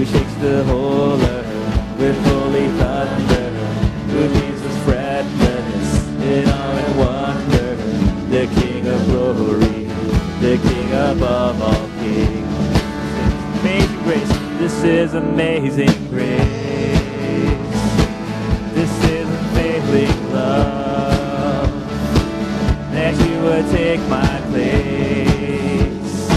who shakes the whole earth with holy thunder, who Jesus fretness in awe and wonder, the King of glory, the King above all kings. Amazing grace, this is amazing grace. This is unfailing love that you would take my place,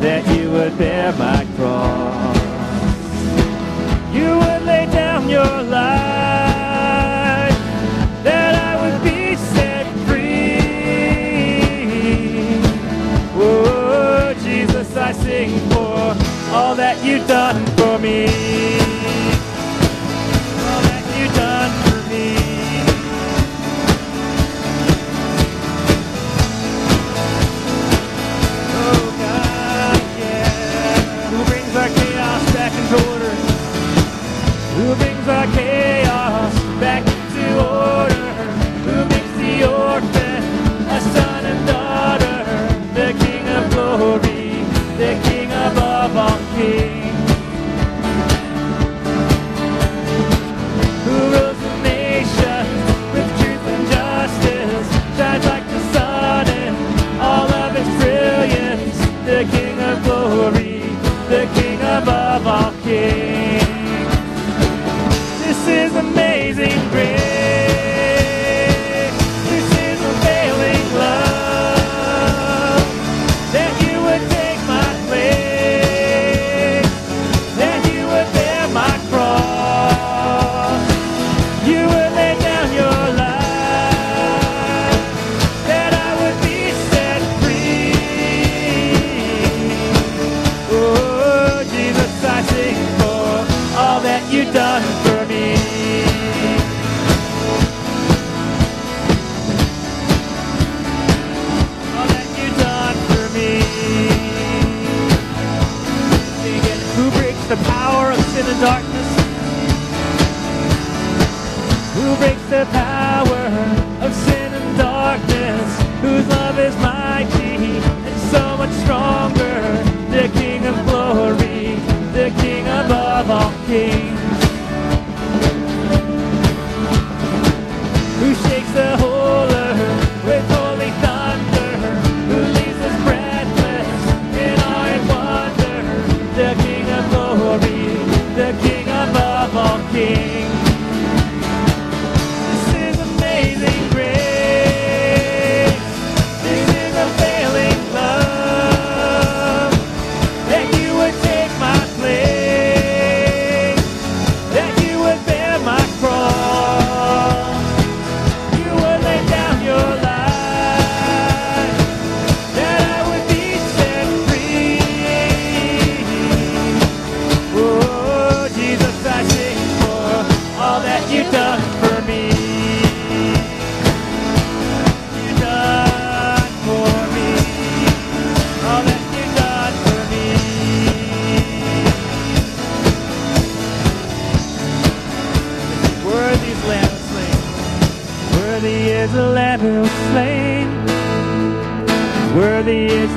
that you would bear my from your life, that I would be set free. Oh, Jesus, I sing for all that you've done for me.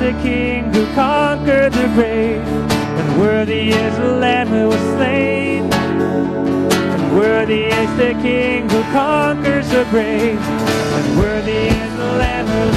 the King who conquered the grave. And worthy is the Lamb who was slain. And worthy is the King who conquers the grave. And worthy is the Lamb who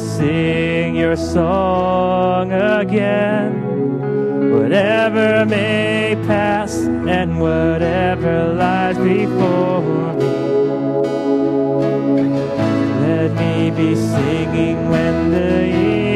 sing your song again. Whatever may pass and whatever lies before me, let me be singing when the year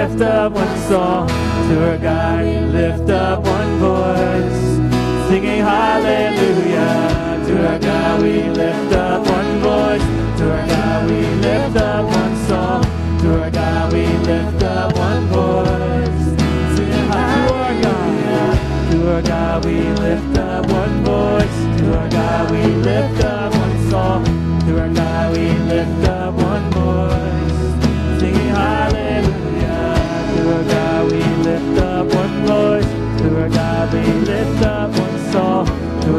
lift up one song to our God. We lift up one voice, singing hallelujah. To our God we lift up one voice. To our God we lift up one song. To our God we lift up one voice, singing hallelujah. To our God we lift up one voice. To our God we lift up one song. To our God we lift up.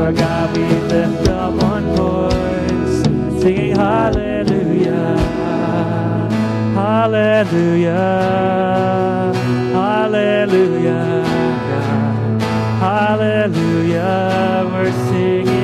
Our God we lift up one voice, singing hallelujah, hallelujah, hallelujah, God. hallelujah, we're singing.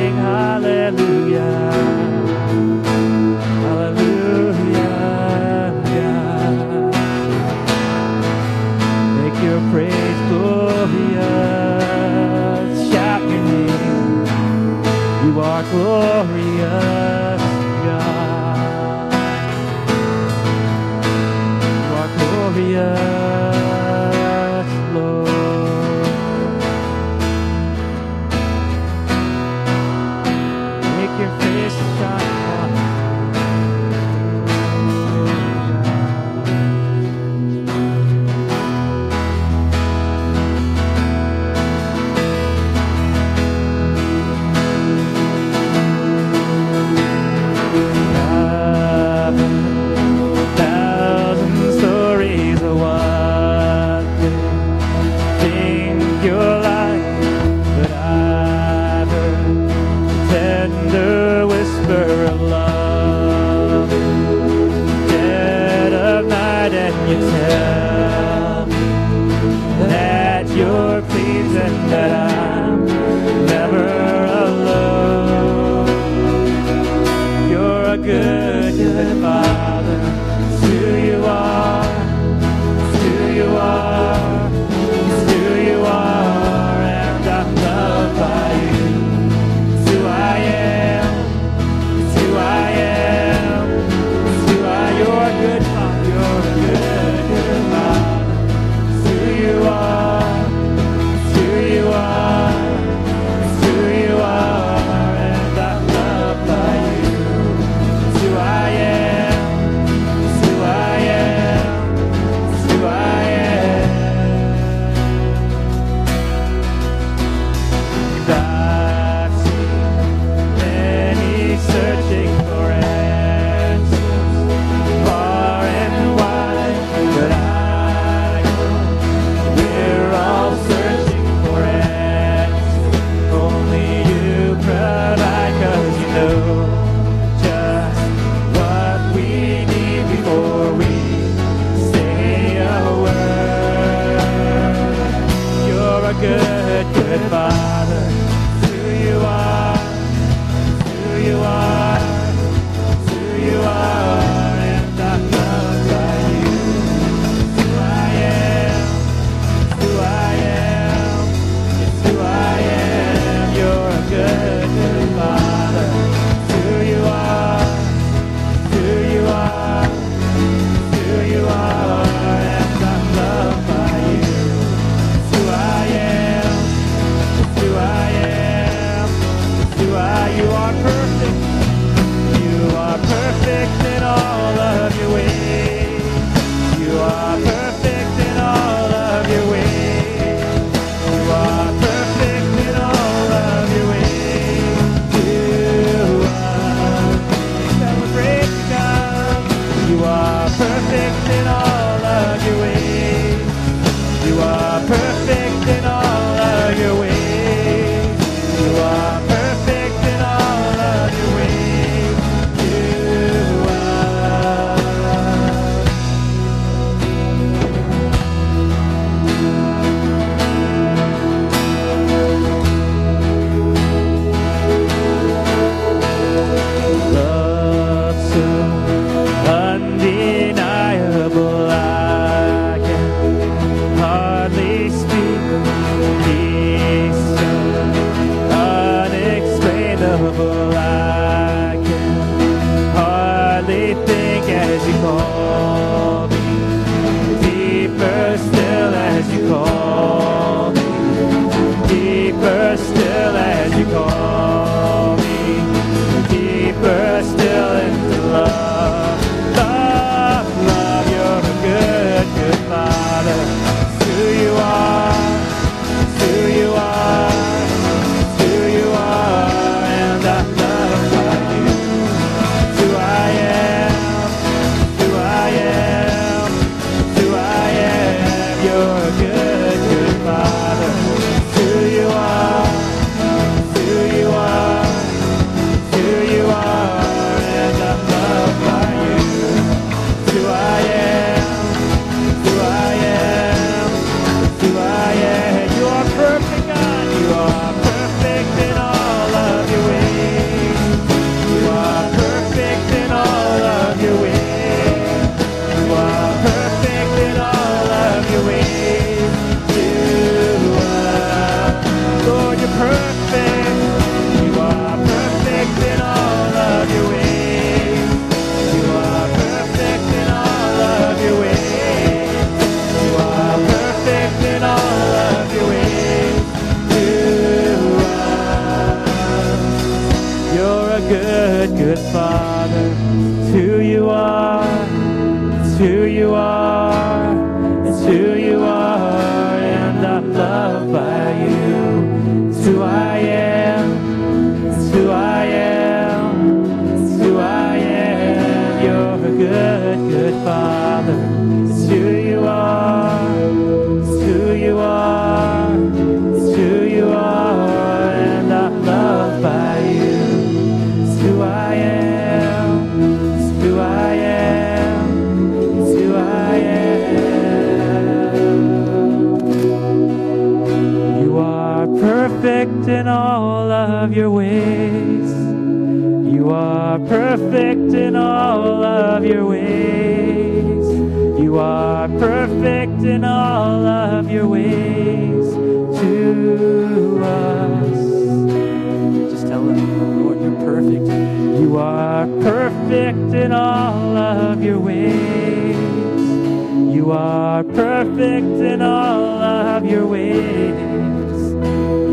perfect in all of your ways.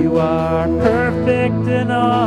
You are perfect in all.